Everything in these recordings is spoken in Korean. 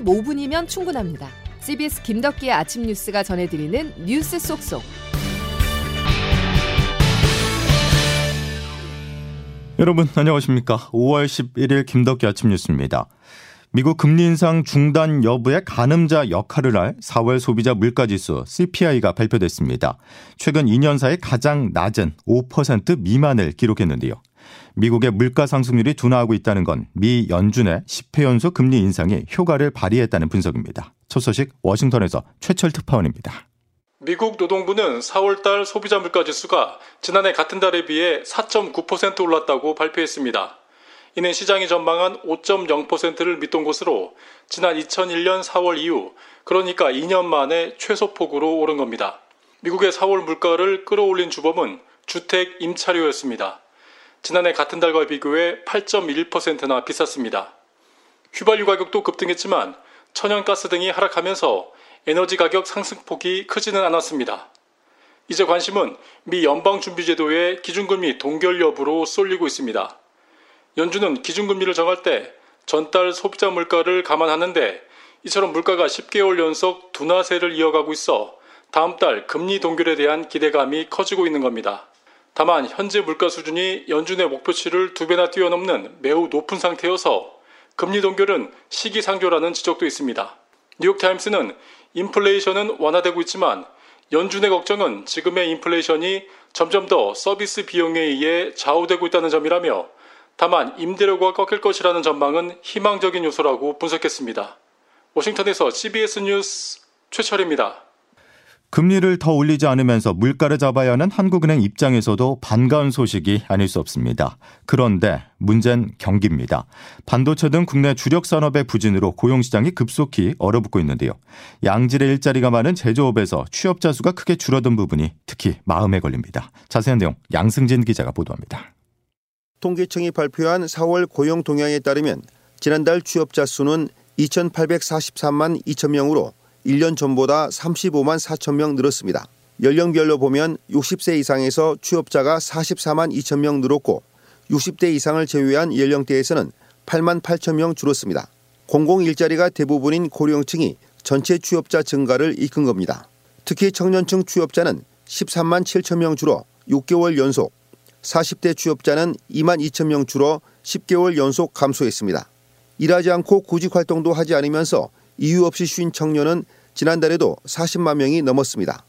15분이면 충분합니다. CBS 김덕기의 아침 뉴스가 전해드리는 뉴스 속속. 여러분 안녕하십니까? 5월 11일 김덕기 아침 뉴스입니다. 미국 금리 인상 중단 여부의 가늠자 역할을 할 4월 소비자 물가지수 CPI가 발표됐습니다. 최근 2년 사이 가장 낮은 5% 미만을 기록했는데요. 미국의 물가 상승률이 둔화하고 있다는 건 미 연준의 10회 연속 금리 인상이 효과를 발휘했다는 분석입니다. 첫 소식 워싱턴에서 최철 특파원입니다. 미국 노동부는 4월달 소비자 물가 지수가 지난해 같은 달에 비해 4.9% 올랐다고 발표했습니다. 이는 시장이 전망한 5.0%를 밑돈 것으로 지난 2001년 4월 이후 그러니까 2년 만에 최소폭으로 오른 겁니다. 미국의 4월 물가를 끌어올린 주범은 주택 임차료였습니다. 지난해 같은 달과 비교해 8.1%나 비쌌습니다. 휘발유 가격도 급등했지만 천연가스 등이 하락하면서 에너지 가격 상승폭이 크지는 않았습니다. 이제 관심은 미 연방준비제도의 기준금리 동결 여부로 쏠리고 있습니다. 연준은 기준금리를 정할 때 전달 소비자 물가를 감안하는데 이처럼 물가가 10개월 연속 둔화세를 이어가고 있어 다음 달 금리 동결에 대한 기대감이 커지고 있는 겁니다. 다만 현재 물가 수준이 연준의 목표치를 두 배나 뛰어넘는 매우 높은 상태여서 금리 동결은 시기상조라는 지적도 있습니다. 뉴욕타임스는 인플레이션은 완화되고 있지만 연준의 걱정은 지금의 인플레이션이 점점 더 서비스 비용에 의해 좌우되고 있다는 점이라며 다만 임대료가 꺾일 것이라는 전망은 희망적인 요소라고 분석했습니다. 워싱턴에서 CBS 뉴스 최철입니다. 금리를 더 올리지 않으면서 물가를 잡아야 하는 한국은행 입장에서도 반가운 소식이 아닐 수 없습니다. 그런데 문제는 경기입니다. 반도체 등 국내 주력 산업의 부진으로 고용시장이 급속히 얼어붙고 있는데요. 양질의 일자리가 많은 제조업에서 취업자 수가 크게 줄어든 부분이 특히 마음에 걸립니다. 자세한 내용 양승진 기자가 보도합니다. 통계청이 발표한 4월 고용 동향에 따르면 지난달 취업자 수는 2,843만 2천 명으로 1년 전보다 35만 4천 명 늘었습니다. 연령별로 보면 60세 이상에서 취업자가 44만 2천 명 늘었고 60대 이상을 제외한 연령대에서는 8만 8천 명 줄었습니다. 공공 일자리가 대부분인 고령층이 전체 취업자 증가를 이끈 겁니다. 특히 청년층 취업자는 13만 7천 명 줄어 6개월 연속, 40대 취업자는 2만 2천 명 줄어 10개월 연속 감소했습니다. 일하지 않고 구직 활동도 하지 않으면서 이유 없이 쉰 청년은 지난달에도 40만 명이 넘었습니다.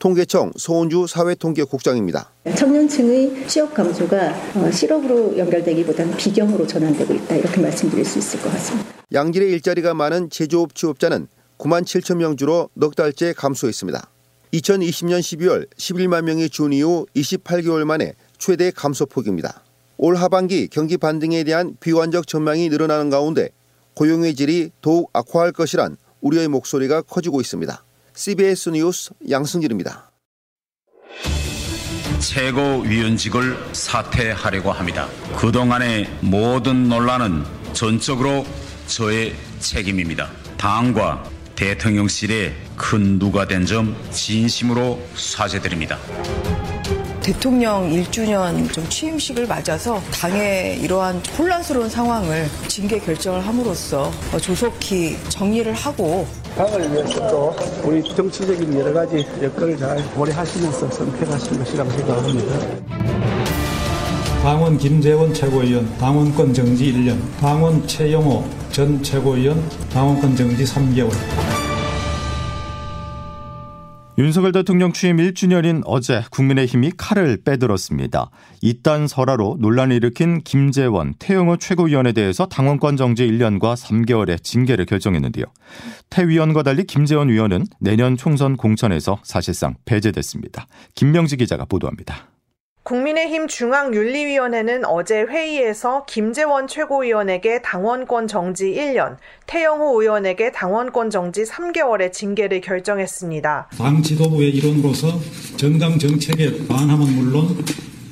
통계청 소은주 사회통계국장입니다. 청년층의 취업 감소가 어, 실업으로 연결되기보다는 비경으로 전환되고 있다 이렇게 말씀드릴 수 있을 것 같습니다. 양질의 일자리가 많은 제조업 취업자는 9만 7천 명 주로 넉 달째 감소했습니다. 2020년 12월 11만 명이 준 이후 28개월 만에 최대 감소폭입니다. 올 하반기 경기 반등에 대한 비관적 전망이 늘어나는 가운데 고용의 질이 더욱 악화할 것이란 우려의 목소리가 커지고 있습니다. CBS 뉴스 양승길입니다. 최고위원직을 사퇴하려고 합니다. 그동안의 모든 논란은 전적으로 저의 책임입니다. 당과 대통령실의 큰 누가 된 점 진심으로 사죄드립니다. 대통령 1주년 좀 취임식을 맞아서 당의 이러한 혼란스러운 상황을 징계 결정을 함으로써 조속히 정리를 하고 당을 위해서도 우리 정치적인 여러 가지 여건을 잘 고려하시면서 선택하신 것이라고 생각합니다. 당원 김재원 최고위원 당원권 정지 1년, 당원 최영호 전 최고위원 당원권 정지 3개월. 윤석열 대통령 취임 1주년인 어제 국민의힘이 칼을 빼들었습니다. 이딴 설화로 논란을 일으킨 김재원, 태영호 최고위원에 대해서 당원권 정지 1년과 3개월의 징계를 결정했는데요. 태 위원과 달리 김재원 위원은 내년 총선 공천에서 사실상 배제됐습니다. 김명지 기자가 보도합니다. 국민의힘 중앙윤리위원회는 어제 회의에서 김재원 최고위원에게 당원권 정지 1년, 태영호 의원에게 당원권 정지 3개월의 징계를 결정했습니다. 당 지도부의 일원으로서 정당 정책에 반함은 물론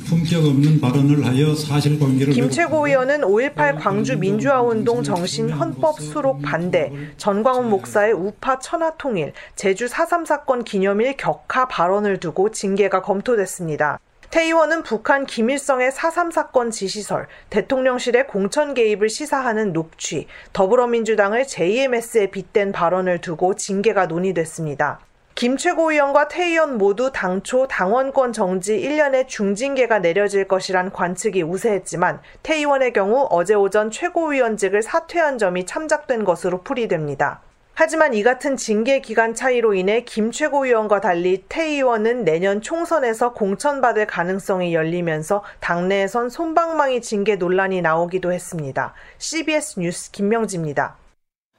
품격 없는 발언을 하여 사실관계를 김 최고위원은 5.18 광주 민주화운동 정신 헌법 수록 반대, 전광훈 목사의 우파 천하 통일, 제주 4.3 사건 기념일 격하 발언을 두고 징계가 검토됐습니다. 태 의원은 북한 김일성의 4.3 사건 지시설, 대통령실의 공천 개입을 시사하는 녹취, 더불어민주당을 JMS에 빗댄 발언을 두고 징계가 논의됐습니다. 김 최고위원과 태 의원 모두 당초 당원권 정지 1년의 중징계가 내려질 것이란 관측이 우세했지만 태 의원의 경우 어제 오전 최고위원직을 사퇴한 점이 참작된 것으로 풀이됩니다. 하지만 이 같은 징계 기간 차이로 인해 김 최고위원과 달리 태 의원은 내년 총선에서 공천받을 가능성이 열리면서 당내에선 손방망이 징계 논란이 나오기도 했습니다. CBS 뉴스 김명지입니다.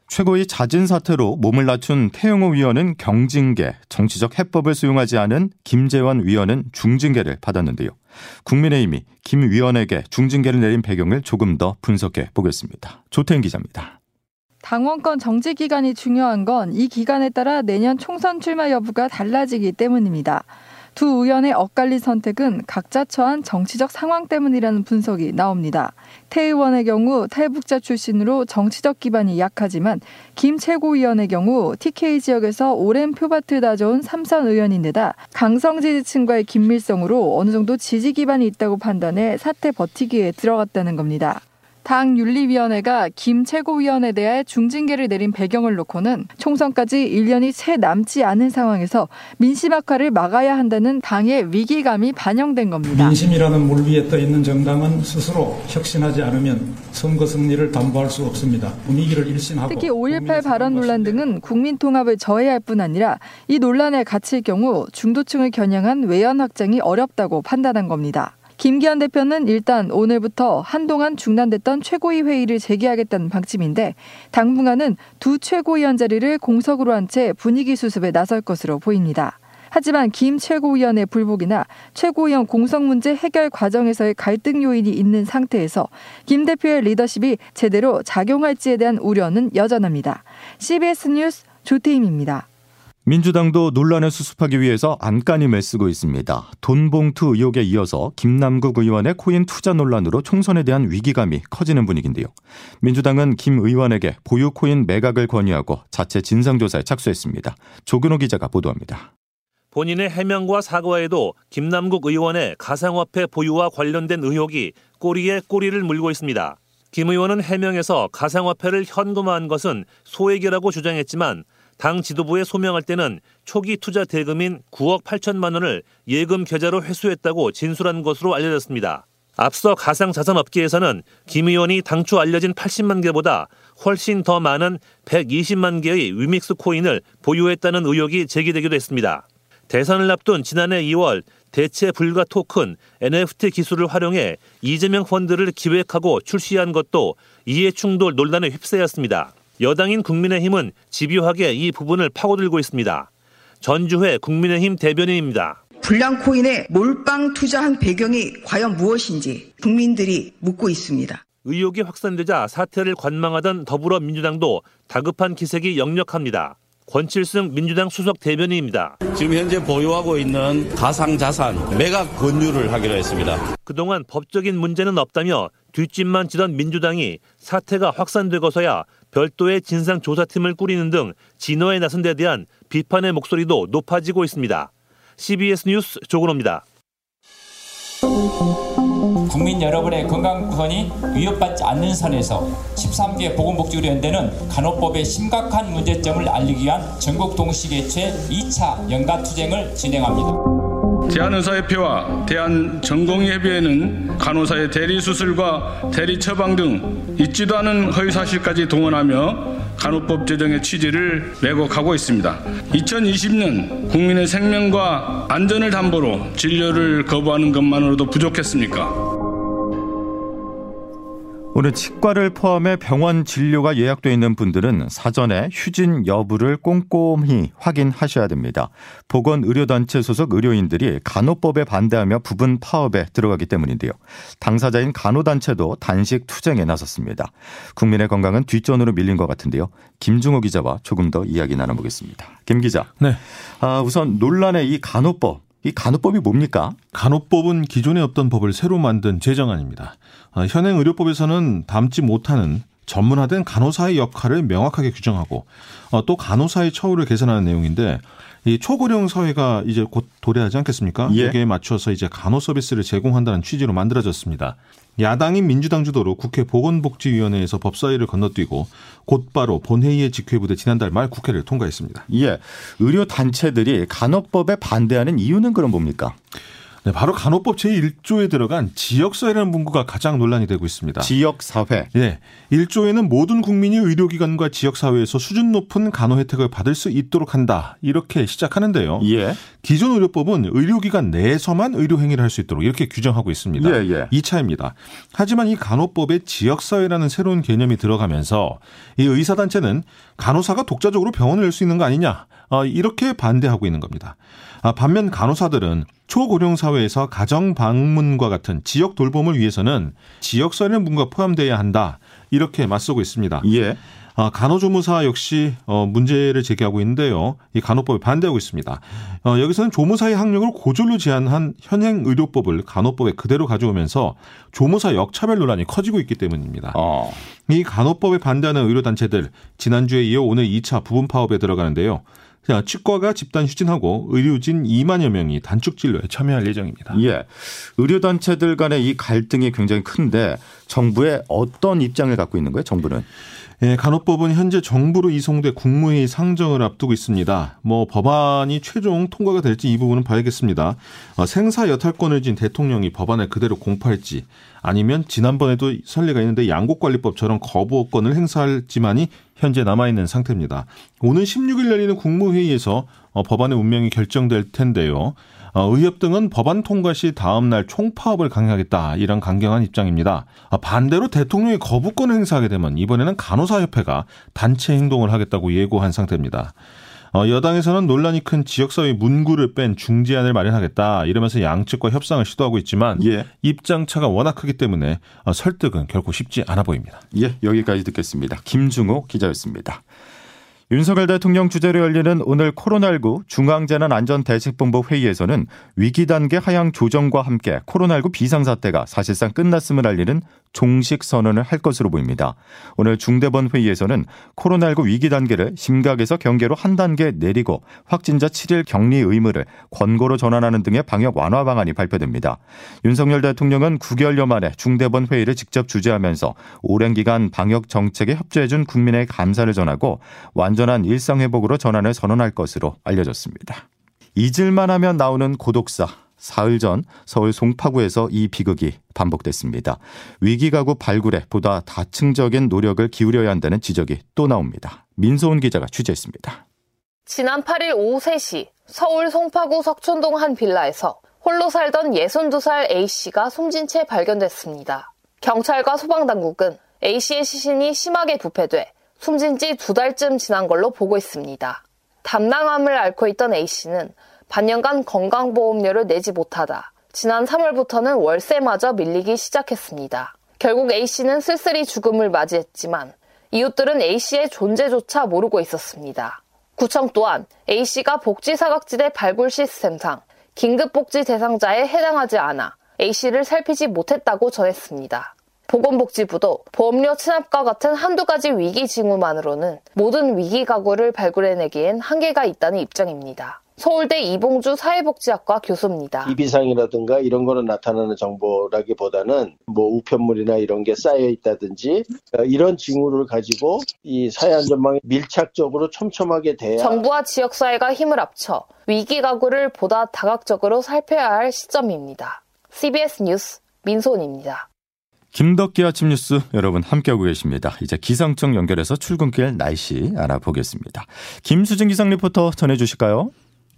최고위 잦은 사태로 몸을 낮춘 태영호 위원은 경징계, 정치적 해법을 수용하지 않은 김재원 위원은 중징계를 받았는데요. 국민의힘이 김 위원에게 중징계를 내린 배경을 조금 더 분석해 보겠습니다. 조태인 기자입니다. 당원권 정지 기간이 중요한 건 이 기간에 따라 내년 총선 출마 여부가 달라지기 때문입니다. 두 의원의 엇갈린 선택은 각자 처한 정치적 상황 때문이라는 분석이 나옵니다. 태 의원의 경우 탈북자 출신으로 정치적 기반이 약하지만 김 최고위원의 경우 TK 지역에서 오랜 표밭을 다져온 삼선 의원인데다 강성 지지층과의 긴밀성으로 어느 정도 지지 기반이 있다고 판단해 사태 버티기에 들어갔다는 겁니다. 당 윤리위원회가 김 최고위원에 대해 중징계를 내린 배경을 놓고는 총선까지 1년이 채 남지 않은 상황에서 민심 악화를 막아야 한다는 당의 위기감이 반영된 겁니다. 민심이라는 물 위에 떠 있는 정당은 스스로 혁신하지 않으면 선거 승리를 담보할 수 없습니다. 분위기를 일신하고 특히 5.18 발언 논란 등은 국민 통합을 저해할 뿐 아니라 이 논란에 갇힐 경우 중도층을 겨냥한 외연 확장이 어렵다고 판단한 겁니다. 김기현 대표는 일단 오늘부터 한동안 중단됐던 최고위 회의를 재개하겠다는 방침인데 당분간은 두 최고위원 자리를 공석으로 한 채 분위기 수습에 나설 것으로 보입니다. 하지만 김 최고위원의 불복이나 최고위원 공석 문제 해결 과정에서의 갈등 요인이 있는 상태에서 김 대표의 리더십이 제대로 작용할지에 대한 우려는 여전합니다. CBS 뉴스 조태임입니다. 민주당도 논란을 수습하기 위해서 안간힘을 쓰고 있습니다. 돈봉투 의혹에 이어서 김남국 의원의 코인 투자 논란으로 총선에 대한 위기감이 커지는 분위기인데요. 민주당은 김 의원에게 보유 코인 매각을 권유하고 자체 진상조사에 착수했습니다. 조근호 기자가 보도합니다. 본인의 해명과 사과에도 김남국 의원의 가상화폐 보유와 관련된 의혹이 꼬리에 꼬리를 물고 있습니다. 김 의원은 해명에서 가상화폐를 현금화한 것은 소액이라고 주장했지만 당 지도부에 소명할 때는 초기 투자 대금인 9억 8천만 원을 예금 계좌로 회수했다고 진술한 것으로 알려졌습니다. 앞서 가상자산 업계에서는 김 의원이 당초 알려진 80만 개보다 훨씬 더 많은 120만 개의 위믹스 코인을 보유했다는 의혹이 제기되기도 했습니다. 대선을 앞둔 지난해 2월 대체 불가 토큰 NFT 기술을 활용해 이재명 펀드를 기획하고 출시한 것도 이해 충돌 논란에 휩싸였습니다. 여당인 국민의힘은 집요하게 이 부분을 파고들고 있습니다. 전주회 국민의힘 대변인입니다. 불량 코인에 몰빵 투자한 배경이 과연 무엇인지 국민들이 묻고 있습니다. 의혹이 확산되자 사태를 관망하던 더불어민주당도 다급한 기색이 역력합니다. 권칠승 민주당 수석 대변인입니다. 지금 현재 보유하고 있는 가상자산 매각 권유를 하기로 했습니다. 그동안 법적인 문제는 없다며 뒷짐만 지던 민주당이 사태가 확산되고서야 별도의 진상조사팀을 꾸리는 등 진화에 나선 데 대한 비판의 목소리도 높아지고 있습니다. CBS 뉴스 조근호입니다. 국민 여러분의 건강권이 위협받지 않는 선에서 13개 보건복지의료연대는 간호법의 심각한 문제점을 알리기 위한 전국 동시개최 2차 연가투쟁을 진행합니다. 대한의사협회와 대한전공의협의회는 간호사의 대리수술과 대리처방 등 있지도 않은 허위사실까지 동원하며 간호법 제정의 취지를 왜곡하고 있습니다. 2020년 국민의 생명과 안전을 담보로 진료를 거부하는 것만으로도 부족했습니까? 오늘 치과를 포함해 병원 진료가 예약돼 있는 분들은 사전에 휴진 여부를 꼼꼼히 확인하셔야 됩니다. 보건의료단체 소속 의료인들이 간호법에 반대하며 부분 파업에 들어가기 때문인데요. 당사자인 간호단체도 단식 투쟁에 나섰습니다. 국민의 건강은 뒷전으로 밀린 것 같은데요. 김중호 기자와 조금 더 이야기 나눠보겠습니다. 김 기자. 네. 아, 우선 논란의 이 간호법. 이 간호법이 뭡니까? 간호법은 기존에 없던 법을 새로 만든 제정안입니다. 어, 현행 의료법에서는 담지 못하는 전문화된 간호사의 역할을 명확하게 규정하고 어, 또 간호사의 처우를 개선하는 내용인데 이 초고령 사회가 이제 곧 도래하지 않겠습니까? 예. 여기에 맞춰서 이제 간호 서비스를 제공한다는 취지로 만들어졌습니다. 야당인 민주당 주도로 국회 보건복지위원회에서 법사위를 건너뛰고 곧바로 본회의의 직회부대 지난달 말 국회를 통과했습니다. 예. 의료 단체들이 간호법에 반대하는 이유는 그럼 뭡니까? 네, 바로 간호법 제1조에 들어간 지역사회라는 문구가 가장 논란이 되고 있습니다. 지역사회. 네. 1조에는 모든 국민이 의료기관과 지역사회에서 수준 높은 간호 혜택을 받을 수 있도록 한다. 이렇게 시작하는데요. 예. 기존 의료법은 의료기관 내에서만 의료행위를 할 수 있도록 이렇게 규정하고 있습니다. 예, 예. 2차입니다. 하지만 이 간호법에 지역사회라는 새로운 개념이 들어가면서 이 의사단체는 간호사가 독자적으로 병원을 열 수 있는 거 아니냐. 어, 이렇게 반대하고 있는 겁니다. 아, 반면 간호사들은 초고령 사회에서 가정 방문과 같은 지역 돌봄을 위해서는 지역사회는 문과 포함돼야 한다. 이렇게 맞서고 있습니다. 예. 아, 간호조무사 역시 어, 문제를 제기하고 있는데요. 이 간호법에 반대하고 있습니다. 어, 여기서는 조무사의 학력을 고졸로 제한한 현행 의료법을 간호법에 그대로 가져오면서 조무사 역차별 논란이 커지고 있기 때문입니다. 어. 이 간호법에 반대하는 의료단체들 지난주에 이어 오늘 2차 부분 파업에 들어가는데요. 자, 치과가 집단 휴진하고 의료진 2만여 명이 단축 진료에 참여할 예정입니다. 예. 의료 단체들 간의 이 갈등이 굉장히 큰데 정부의 어떤 입장을 갖고 있는 거예요, 정부는? 예, 간호법은 현재 정부로 이송돼 국무회의 상정을 앞두고 있습니다. 뭐 법안이 최종 통과가 될지 이 부분은 봐야겠습니다. 어, 생사 여탈권을 진 대통령이 법안을 그대로 공포할지 아니면 지난번에도 선례가 있는데 양곡관리법처럼 거부권을 행사할지만이 현재 남아있는 상태입니다. 오는 16일 열리는 국무회의에서 어, 법안의 운명이 결정될 텐데요. 어, 의협 등은 법안 통과 시 다음 날 총파업을 강행하겠다 이런 강경한 입장입니다. 아, 반대로 대통령이 거부권을 행사하게 되면 이번에는 간호사협회가 단체 행동을 하겠다고 예고한 상태입니다. 어, 여당에서는 논란이 큰 지역사회 문구를 뺀 중재안을 마련하겠다 이러면서 양측과 협상을 시도하고 있지만 예. 입장 차가 워낙 크기 때문에 어, 설득은 결코 쉽지 않아 보입니다. 예, 여기까지 듣겠습니다. 김중호 기자였습니다. 윤석열 대통령 주재로 열리는 오늘 코로나19 중앙재난안전대책본부 회의에서는 위기 단계 하향 조정과 함께 코로나19 비상사태가 사실상 끝났음을 알리는 종식 선언을 할 것으로 보입니다. 오늘 중대본 회의에서는 코로나19 위기 단계를 심각에서 경계로 한 단계 내리고 확진자 7일 격리 의무를 권고로 전환하는 등의 방역 완화 방안이 발표됩니다. 윤석열 대통령은 9개월여 만에 중대본 회의를 직접 주재하면서 오랜 기간 방역 정책에 협조해준 국민의 감사를 전하고 완전한 일상 회복으로 전환을 선언할 것으로 알려졌습니다. 잊을만 하면 나오는 고독사. 사흘 전 서울 송파구에서 이 비극이 반복됐습니다. 위기 가구 발굴에 보다 다층적인 노력을 기울여야 한다는 지적이 또 나옵니다. 민소은 기자가 취재했습니다. 지난 8일 오후 3시 서울 송파구 석촌동 한 빌라에서 홀로 살던 62살 A씨가 숨진 채 발견됐습니다. 경찰과 소방당국은 A씨의 시신이 심하게 부패돼 숨진 지 두 달쯤 지난 걸로 보고 있습니다. 담낭암을 앓고 있던 A씨는 반년간 건강보험료를 내지 못하다 지난 3월부터는 월세마저 밀리기 시작했습니다. 결국 A씨는 쓸쓸히 죽음을 맞이했지만 이웃들은 A씨의 존재조차 모르고 있었습니다. 구청 또한 A씨가 복지사각지대 발굴 시스템상 긴급복지 대상자에 해당하지 않아 A씨를 살피지 못했다고 전했습니다. 보건복지부도 보험료 체납과 같은 한두 가지 위기 징후만으로는 모든 위기 가구를 발굴해내기엔 한계가 있다는 입장입니다. 서울대 이봉주 사회복지학과 교수입니다. 이비상이라든가 이런 거로 나타나는 정보라기보다는 뭐 우편물이나 이런 게 쌓여 있다든지 어, 이런 징후를 가지고 이 사회 안전망에 밀착적으로 촘촘하게 돼야 정부와 지역사회가 힘을 합쳐 위기 가구를 보다 다각적으로 살펴야 할 시점입니다. CBS 뉴스 민소은입니다. 김덕기 아침 뉴스 여러분 함께하고 계십니다. 이제 기상청 연결해서 출근길 날씨 알아보겠습니다. 김수진 기상 리포터 전해주실까요?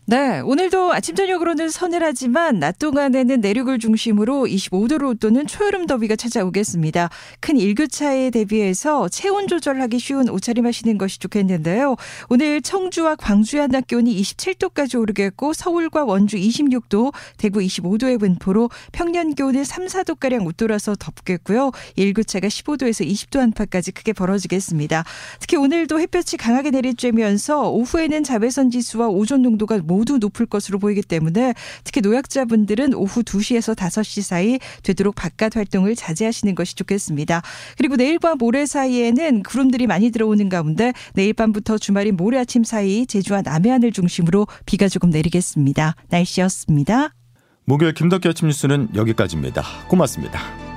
네, 오늘도 아침 저녁으로는 서늘하지만 낮 동안에는 내륙을 중심으로 25도로 또는 초여름 더위가 찾아오겠습니다. 큰 일교차에 대비해서 체온 조절하기 쉬운 옷차림 하시는 것이 좋겠는데요. 오늘 청주와 광주의 한낮 기온이 27도까지 오르겠고 서울과 원주 26도, 대구 25도의 분포로 평년 기온은 3, 4도가량 웃돌아서 덥겠고요. 일교차가 15도에서 20도 안팎까지 크게 벌어지겠습니다. 특히 오늘도 햇볕이 강하게 내리쬐면서 오후에는 자외선 지수와 오존 농도가 모두 높을 것으로 보이기 때문에 특히 노약자분들은 오후 2시에서 5시 사이 되도록 바깥 활동을 자제하시는 것이 좋겠습니다. 그리고 내일과 모레 사이에는 구름들이 많이 들어오는 가운데 내일 밤부터 주말인 모레 아침 사이 제주와 남해안을 중심으로 비가 조금 내리겠습니다. 날씨였습니다. 목요일 김덕기 아침 뉴스는 여기까지입니다. 고맙습니다.